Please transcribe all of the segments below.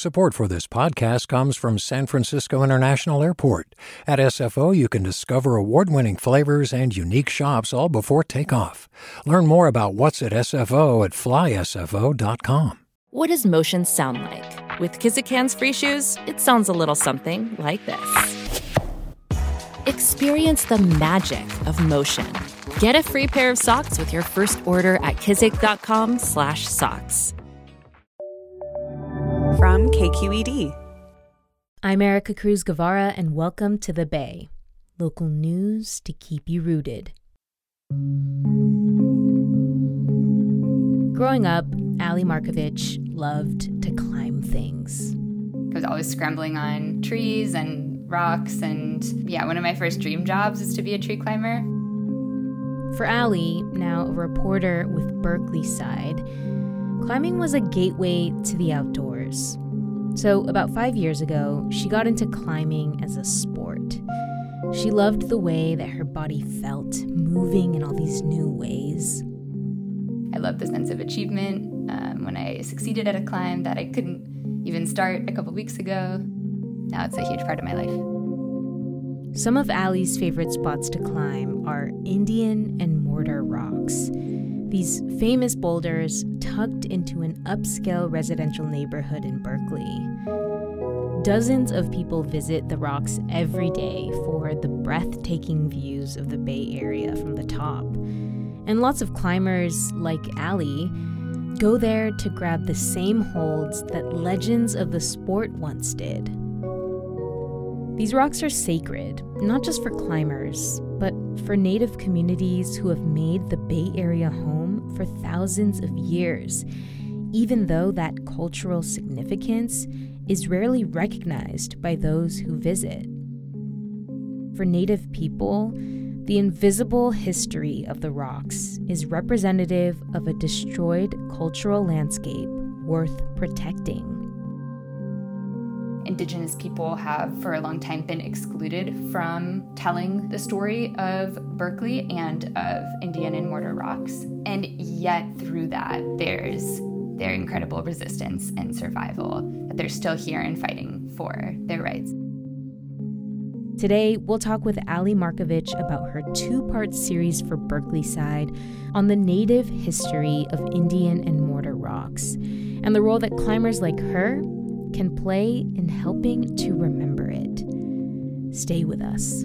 Support for this podcast comes from San Francisco International Airport. At SFO, you can discover award winning flavors and unique shops all before takeoff. Learn more about what's at SFO at flysfo.com. What does motion sound like? With Kizikans free shoes, it sounds a little something like this. Experience the magic of motion. Get a free pair of socks with your first order at kizik.com/socks. From KQED. I'm Ericka Cruz Guevarra, and welcome to The Bay, local news to keep you rooted. Growing up, Ally Markovich loved to climb things. I was always scrambling on trees and rocks, and yeah, one of my first dream jobs is to be a tree climber. For Ally, now a reporter with Berkeleyside, climbing was a gateway to the outdoors. So, about five years ago, she got into climbing as a sport. She loved the way that her body felt, moving in all these new ways. I loved the sense of achievement um, when I succeeded at a climb that I couldn't even start a couple weeks ago. Now it's a huge part of my life. Some of Ally's favorite spots to climb are Indian and Mortar Rocks. These famous boulders tucked into an upscale residential neighborhood in Berkeley. Dozens of people visit the rocks every day for the breathtaking views of the Bay Area from the top. And lots of climbers, like Ally, go there to grab the same holds that legends of the sport once did. These rocks are sacred, not just for climbers, but for native communities who have made the Bay Area home for thousands of years, even though that cultural significance is rarely recognized by those who visit. For Native people, the invisible history of the rocks is representative of a destroyed cultural landscape worth protecting. Indigenous people have for a long time been excluded from telling the story of Berkeley and of Indian and Mortar Rocks. And yet, through that, there's their incredible resistance and survival, that they're still here and fighting for their rights. Today, we'll talk with Ally Markovich about her two part series for Berkeleyside on the native history of Indian and Mortar Rocks and the role that climbers like her can play in helping to remember it. Stay with us.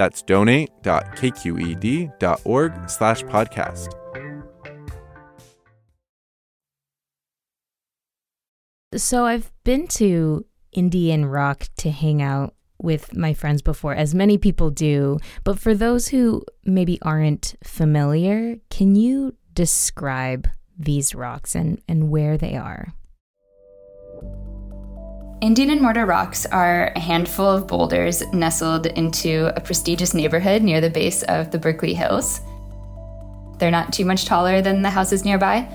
That's donate.kqed.org slash podcast. So I've been to Indian Rock to hang out with my friends before, as many people do. But for those who maybe aren't familiar, can you describe these rocks and, and where they are? Indian and Mortar Rocks are a handful of boulders nestled into a prestigious neighborhood near the base of the Berkeley Hills. They're not too much taller than the houses nearby,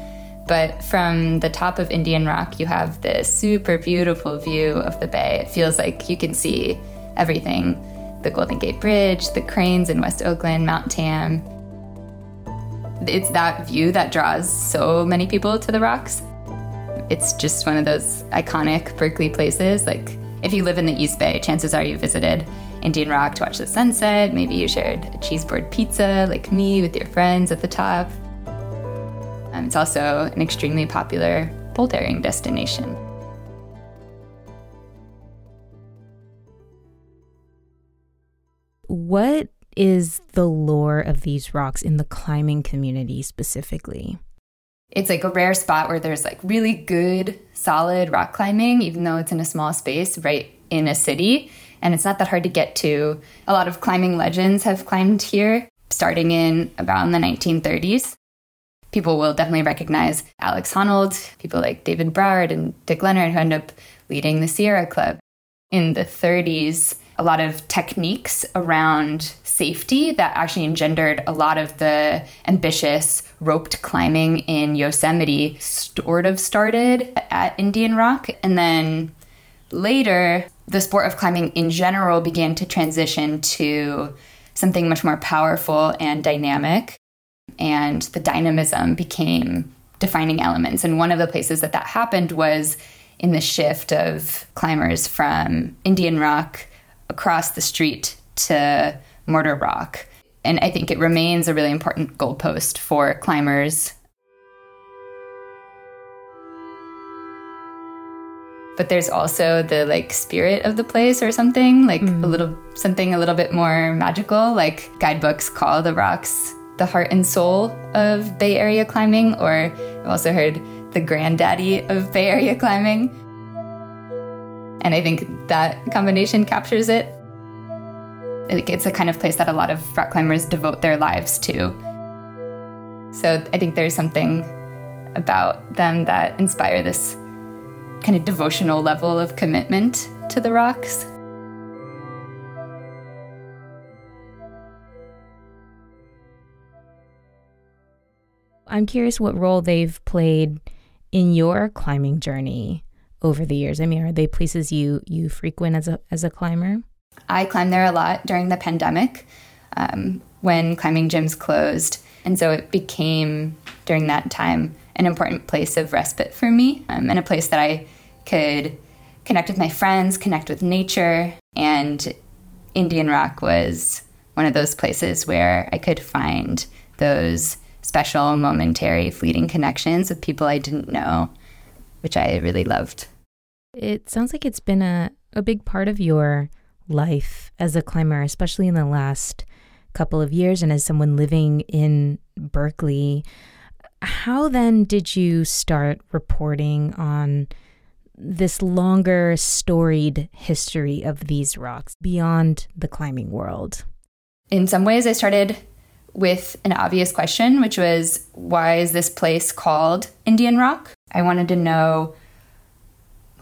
but from the top of Indian Rock, you have this super beautiful view of the bay. It feels like you can see everything the Golden Gate Bridge, the cranes in West Oakland, Mount Tam. It's that view that draws so many people to the rocks. It's just one of those iconic Berkeley places. Like If you live in the East Bay, chances are you visited Indian Rock to watch the sunset. Maybe you shared a cheeseboard pizza like me with your friends at the top. Um, it's also an extremely popular bouldering destination. What is the lore of these rocks in the climbing community specifically? It's like a rare spot where there's like really good, solid rock climbing, even though it's in a small space right in a city. And it's not that hard to get to. A lot of climbing legends have climbed here, starting in about in the 1930s. People will definitely recognize Alex Honnold, people like David Brower and Dick Leonard, who end up leading the Sierra Club. In the 30s, a lot of techniques around safety that actually engendered a lot of the ambitious roped climbing in Yosemite sort of started at Indian Rock. And then later, the sport of climbing in general began to transition to something much more powerful and dynamic. And the dynamism became defining elements. And one of the places that that happened was in the shift of climbers from Indian Rock across the street to Mortar Rock. And I think it remains a really important goalpost for climbers. But there's also the like spirit of the place or something, like mm. a little something a little bit more magical, like guidebooks call the rocks the heart and soul of Bay Area climbing, or I've also heard the granddaddy of Bay Area climbing. And I think that combination captures it. It's the kind of place that a lot of rock climbers devote their lives to. So I think there's something about them that inspire this kind of devotional level of commitment to the rocks. I'm curious what role they've played in your climbing journey over the years? I mean, are they places you you frequent as a as a climber? I climbed there a lot during the pandemic um, when climbing gyms closed, and so it became during that time an important place of respite for me um, and a place that I could connect with my friends, connect with nature, and Indian Rock was one of those places where I could find those special, momentary, fleeting connections with people I didn't know, which I really loved. It sounds like it's been a, a big part of your life as a climber, especially in the last couple of years and as someone living in Berkeley. How then did you start reporting on this longer storied history of these rocks beyond the climbing world? In some ways, I started with an obvious question, which was why is this place called Indian Rock? I wanted to know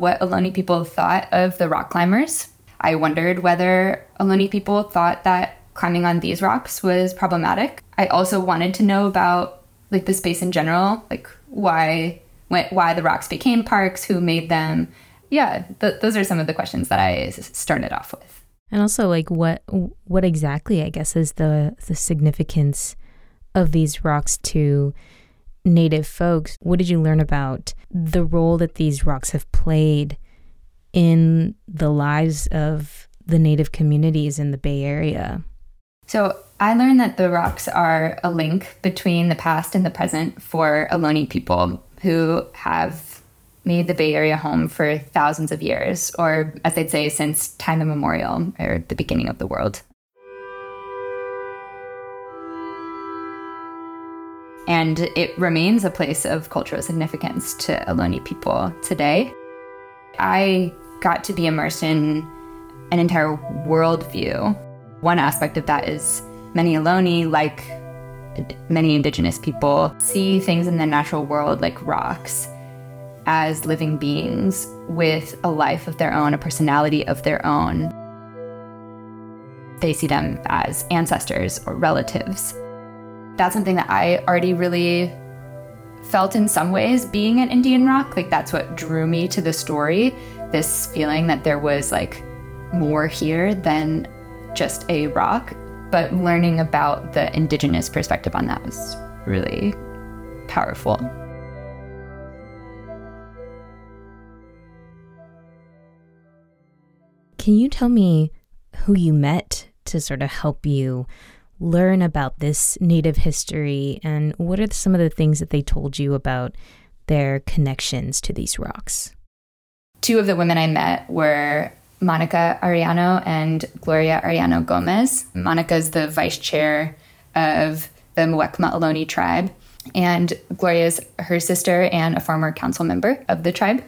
what Ohlone people thought of the rock climbers. I wondered whether Ohlone people thought that climbing on these rocks was problematic. I also wanted to know about like the space in general, like why why the rocks became parks, who made them. Yeah, th- those are some of the questions that I started off with. And also like what what exactly I guess is the the significance of these rocks to Native folks, what did you learn about the role that these rocks have played in the lives of the Native communities in the Bay Area? So, I learned that the rocks are a link between the past and the present for Ohlone people who have made the Bay Area home for thousands of years, or as they'd say, since time immemorial, or the beginning of the world. And it remains a place of cultural significance to Ohlone people today. I got to be immersed in an entire worldview. One aspect of that is many Ohlone, like many indigenous people, see things in the natural world like rocks as living beings with a life of their own, a personality of their own. They see them as ancestors or relatives that's something that I already really felt in some ways being at Indian Rock. Like that's what drew me to the story. This feeling that there was like more here than just a rock. But learning about the indigenous perspective on that was really powerful. Can you tell me who you met to sort of help you learn about this native history and what are some of the things that they told you about their connections to these rocks? Two of the women I met were Monica Arellano and Gloria Arellano Gomez. Monica is the vice chair of the Muwekma Ohlone tribe, and Gloria is her sister and a former council member of the tribe.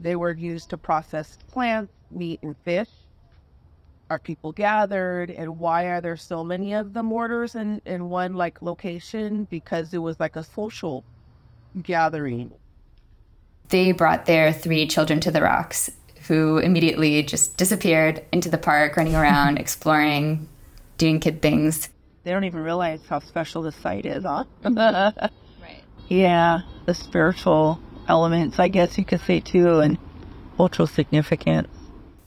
They were used to process plants, meat, and fish. Are people gathered, and why are there so many of the mortars in, in one like location? Because it was like a social gathering. They brought their three children to the rocks, who immediately just disappeared into the park, running around, exploring, doing kid things. They don't even realize how special this site is, huh? right. Yeah, the spiritual elements, I guess you could say too, and cultural significance.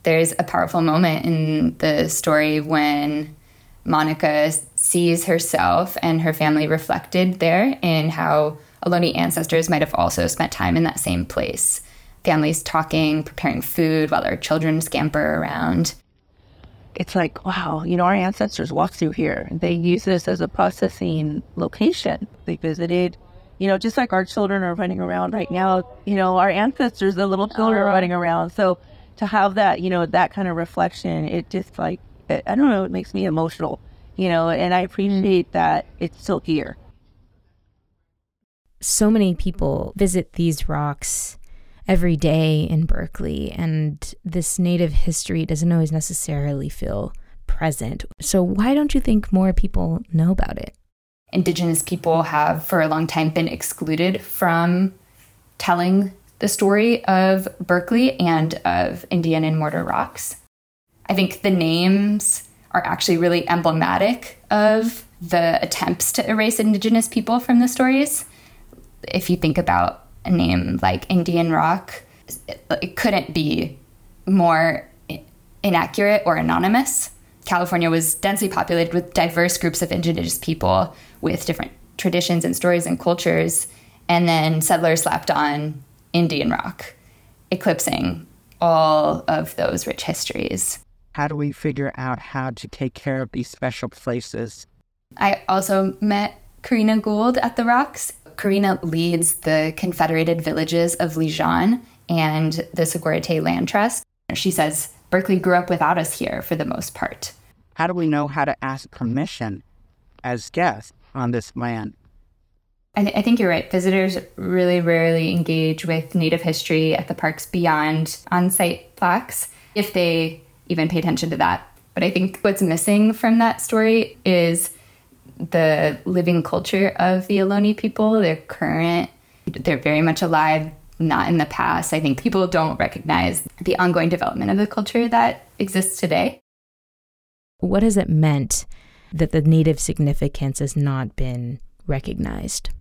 There's a powerful moment in the story when Monica sees herself and her family reflected there in how Ohlone ancestors might have also spent time in that same place. Families talking, preparing food while their children scamper around. It's like, wow, you know, our ancestors walked through here. They use this as a processing location. They visited, you know, just like our children are running around right now, you know, our ancestors, the little children are running around. So to have that, you know, that kind of reflection, it just like, it, I don't know, it makes me emotional, you know, and I appreciate that it's still here so many people visit these rocks every day in Berkeley, and this native history doesn't always necessarily feel present. So, why don't you think more people know about it? Indigenous people have, for a long time, been excluded from telling the story of Berkeley and of Indian and Mortar Rocks. I think the names are actually really emblematic of the attempts to erase Indigenous people from the stories if you think about a name like Indian Rock, it couldn't be more inaccurate or anonymous. California was densely populated with diverse groups of indigenous people with different traditions and stories and cultures. And then settlers slapped on Indian Rock, eclipsing all of those rich histories. How do we figure out how to take care of these special places? I also met Corrina Gould at the Rocks. Corrina leads the Confederated Villages of Lisjan and the Sogorea Land Trust. She says Berkeley grew up without us here for the most part. How do we know how to ask permission as guests on this land? I, th- I think you're right. Visitors really rarely engage with Native history at the parks beyond on site plaques, if they even pay attention to that. But I think what's missing from that story is the living culture of the Ohlone people. They're current, they're very much alive, not in the past. I think people don't recognize the ongoing development of the culture that exists today. What has it meant that the native significance has not been recognized?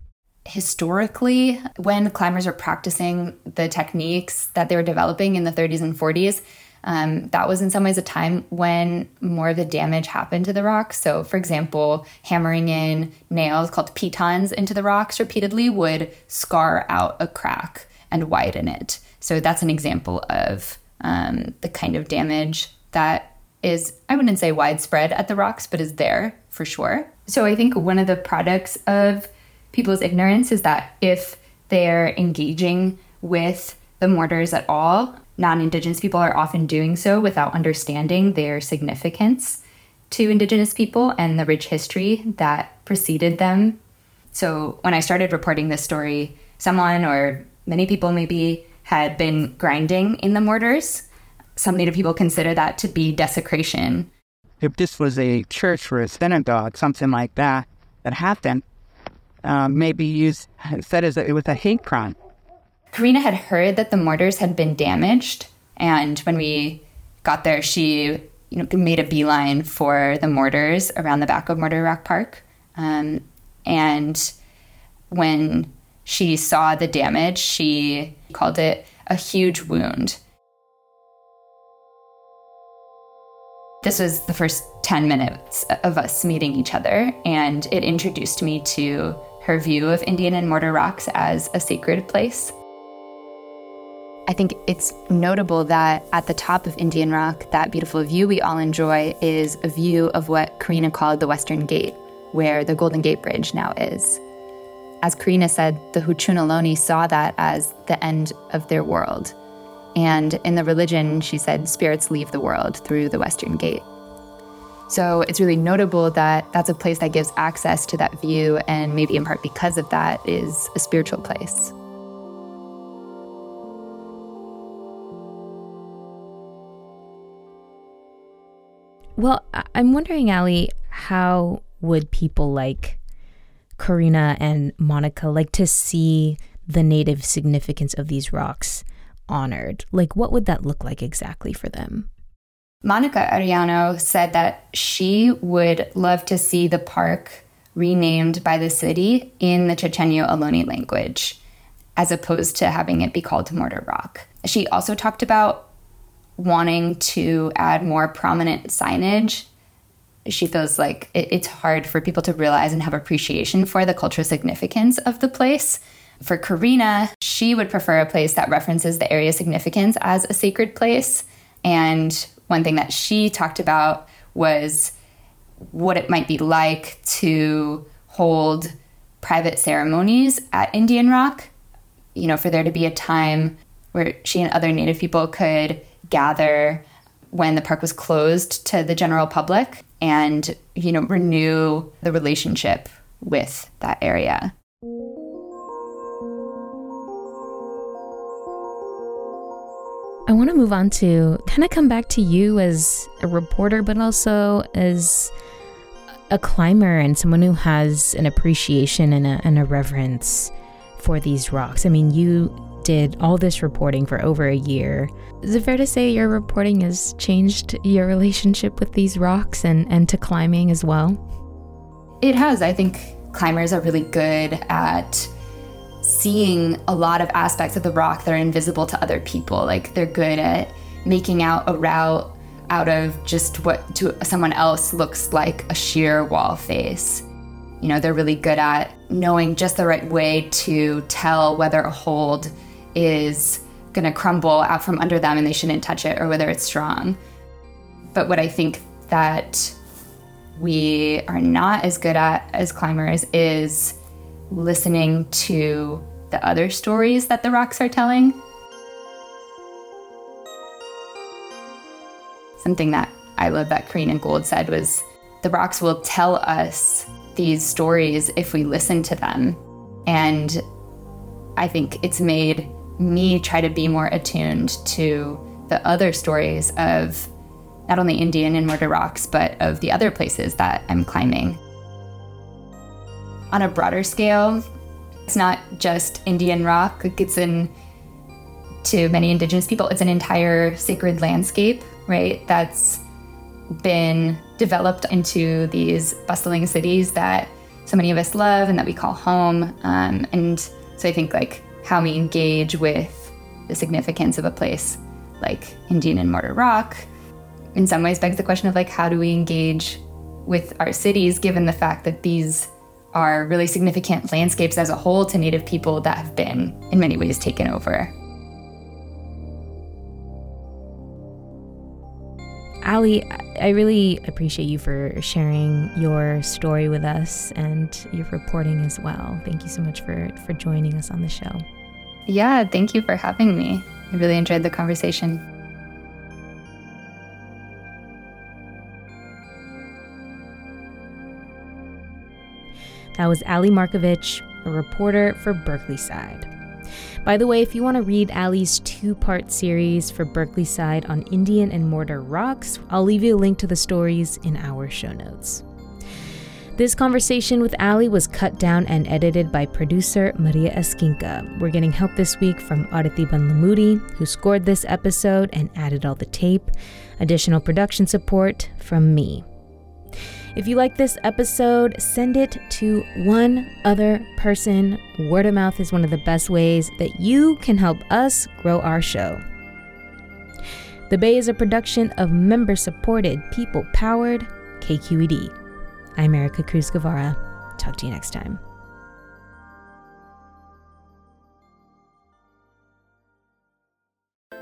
Historically, when climbers were practicing the techniques that they were developing in the 30s and 40s, um, that was in some ways a time when more of the damage happened to the rocks. So, for example, hammering in nails called pitons into the rocks repeatedly would scar out a crack and widen it. So, that's an example of um, the kind of damage that is, I wouldn't say widespread at the rocks, but is there for sure. So, I think one of the products of people's ignorance is that if they're engaging with the mortars at all, non Indigenous people are often doing so without understanding their significance to Indigenous people and the rich history that preceded them. So, when I started reporting this story, someone or many people maybe had been grinding in the mortars. Some Native people consider that to be desecration. If this was a church or a synagogue, something like that, that happened, uh, maybe you said it was a hate crime. Corrina had heard that the mortars had been damaged, and when we got there, she you know made a beeline for the mortars around the back of Mortar Rock Park. Um, and when she saw the damage, she called it a huge wound. This was the first 10 minutes of us meeting each other, and it introduced me to her view of Indian and Mortar Rocks as a sacred place. I think it's notable that at the top of Indian Rock, that beautiful view we all enjoy is a view of what Corrina called the Western Gate, where the Golden Gate Bridge now is. As Corrina said, the Huichin Ohlone saw that as the end of their world. And in the religion, she said, spirits leave the world through the Western Gate. So it's really notable that that's a place that gives access to that view, and maybe in part because of that, is a spiritual place. Well, I'm wondering, Ally, how would people like Corrina and Monica like to see the native significance of these rocks honored? Like, what would that look like exactly for them? Monica Arellano said that she would love to see the park renamed by the city in the Chochenyo Ohlone language, as opposed to having it be called Mortar Rock. She also talked about wanting to add more prominent signage. She feels like it, it's hard for people to realize and have appreciation for the cultural significance of the place. For Corrina, she would prefer a place that references the area's significance as a sacred place. And one thing that she talked about was what it might be like to hold private ceremonies at Indian Rock. You know, for there to be a time where she and other Native people could gather when the park was closed to the general public and you know renew the relationship with that area. Want to move on to kind of come back to you as a reporter, but also as a climber and someone who has an appreciation and a, and a reverence for these rocks. I mean, you did all this reporting for over a year. Is it fair to say your reporting has changed your relationship with these rocks and, and to climbing as well? It has. I think climbers are really good at seeing a lot of aspects of the rock that are invisible to other people. Like they're good at making out a route out of just what to someone else looks like a sheer wall face. You know, they're really good at knowing just the right way to tell whether a hold is going to crumble out from under them and they shouldn't touch it or whether it's strong. But what I think that we are not as good at as climbers is listening to the other stories that the rocks are telling. Something that I love that Corrina Gould said was the rocks will tell us these stories if we listen to them. And I think it's made me try to be more attuned to the other stories of not only Indian and Mortar Rocks, but of the other places that I'm climbing. On a broader scale, it's not just Indian rock, it gets in to many indigenous people. It's an entire sacred landscape, right? That's been developed into these bustling cities that so many of us love and that we call home. Um, and so I think like how we engage with the significance of a place like Indian and Mortar Rock in some ways begs the question of like how do we engage with our cities given the fact that these are really significant landscapes as a whole to native people that have been in many ways taken over. Ally, I really appreciate you for sharing your story with us and your reporting as well. Thank you so much for, for joining us on the show. Yeah, thank you for having me. I really enjoyed the conversation. That was Ally Markovich, a reporter for Berkeleyside. By the way, if you want to read Ally's two part series for Berkeleyside on Indian and Mortar Rocks, I'll leave you a link to the stories in our show notes. This conversation with Ally was cut down and edited by producer Maria Esquinca. We're getting help this week from Adhiti Bandlamudi, who scored this episode and added all the tape. Additional production support from me. If you like this episode, send it to one other person. Word of mouth is one of the best ways that you can help us grow our show. The Bay is a production of member supported, people powered KQED. I'm Ericka Cruz Guevarra. Talk to you next time.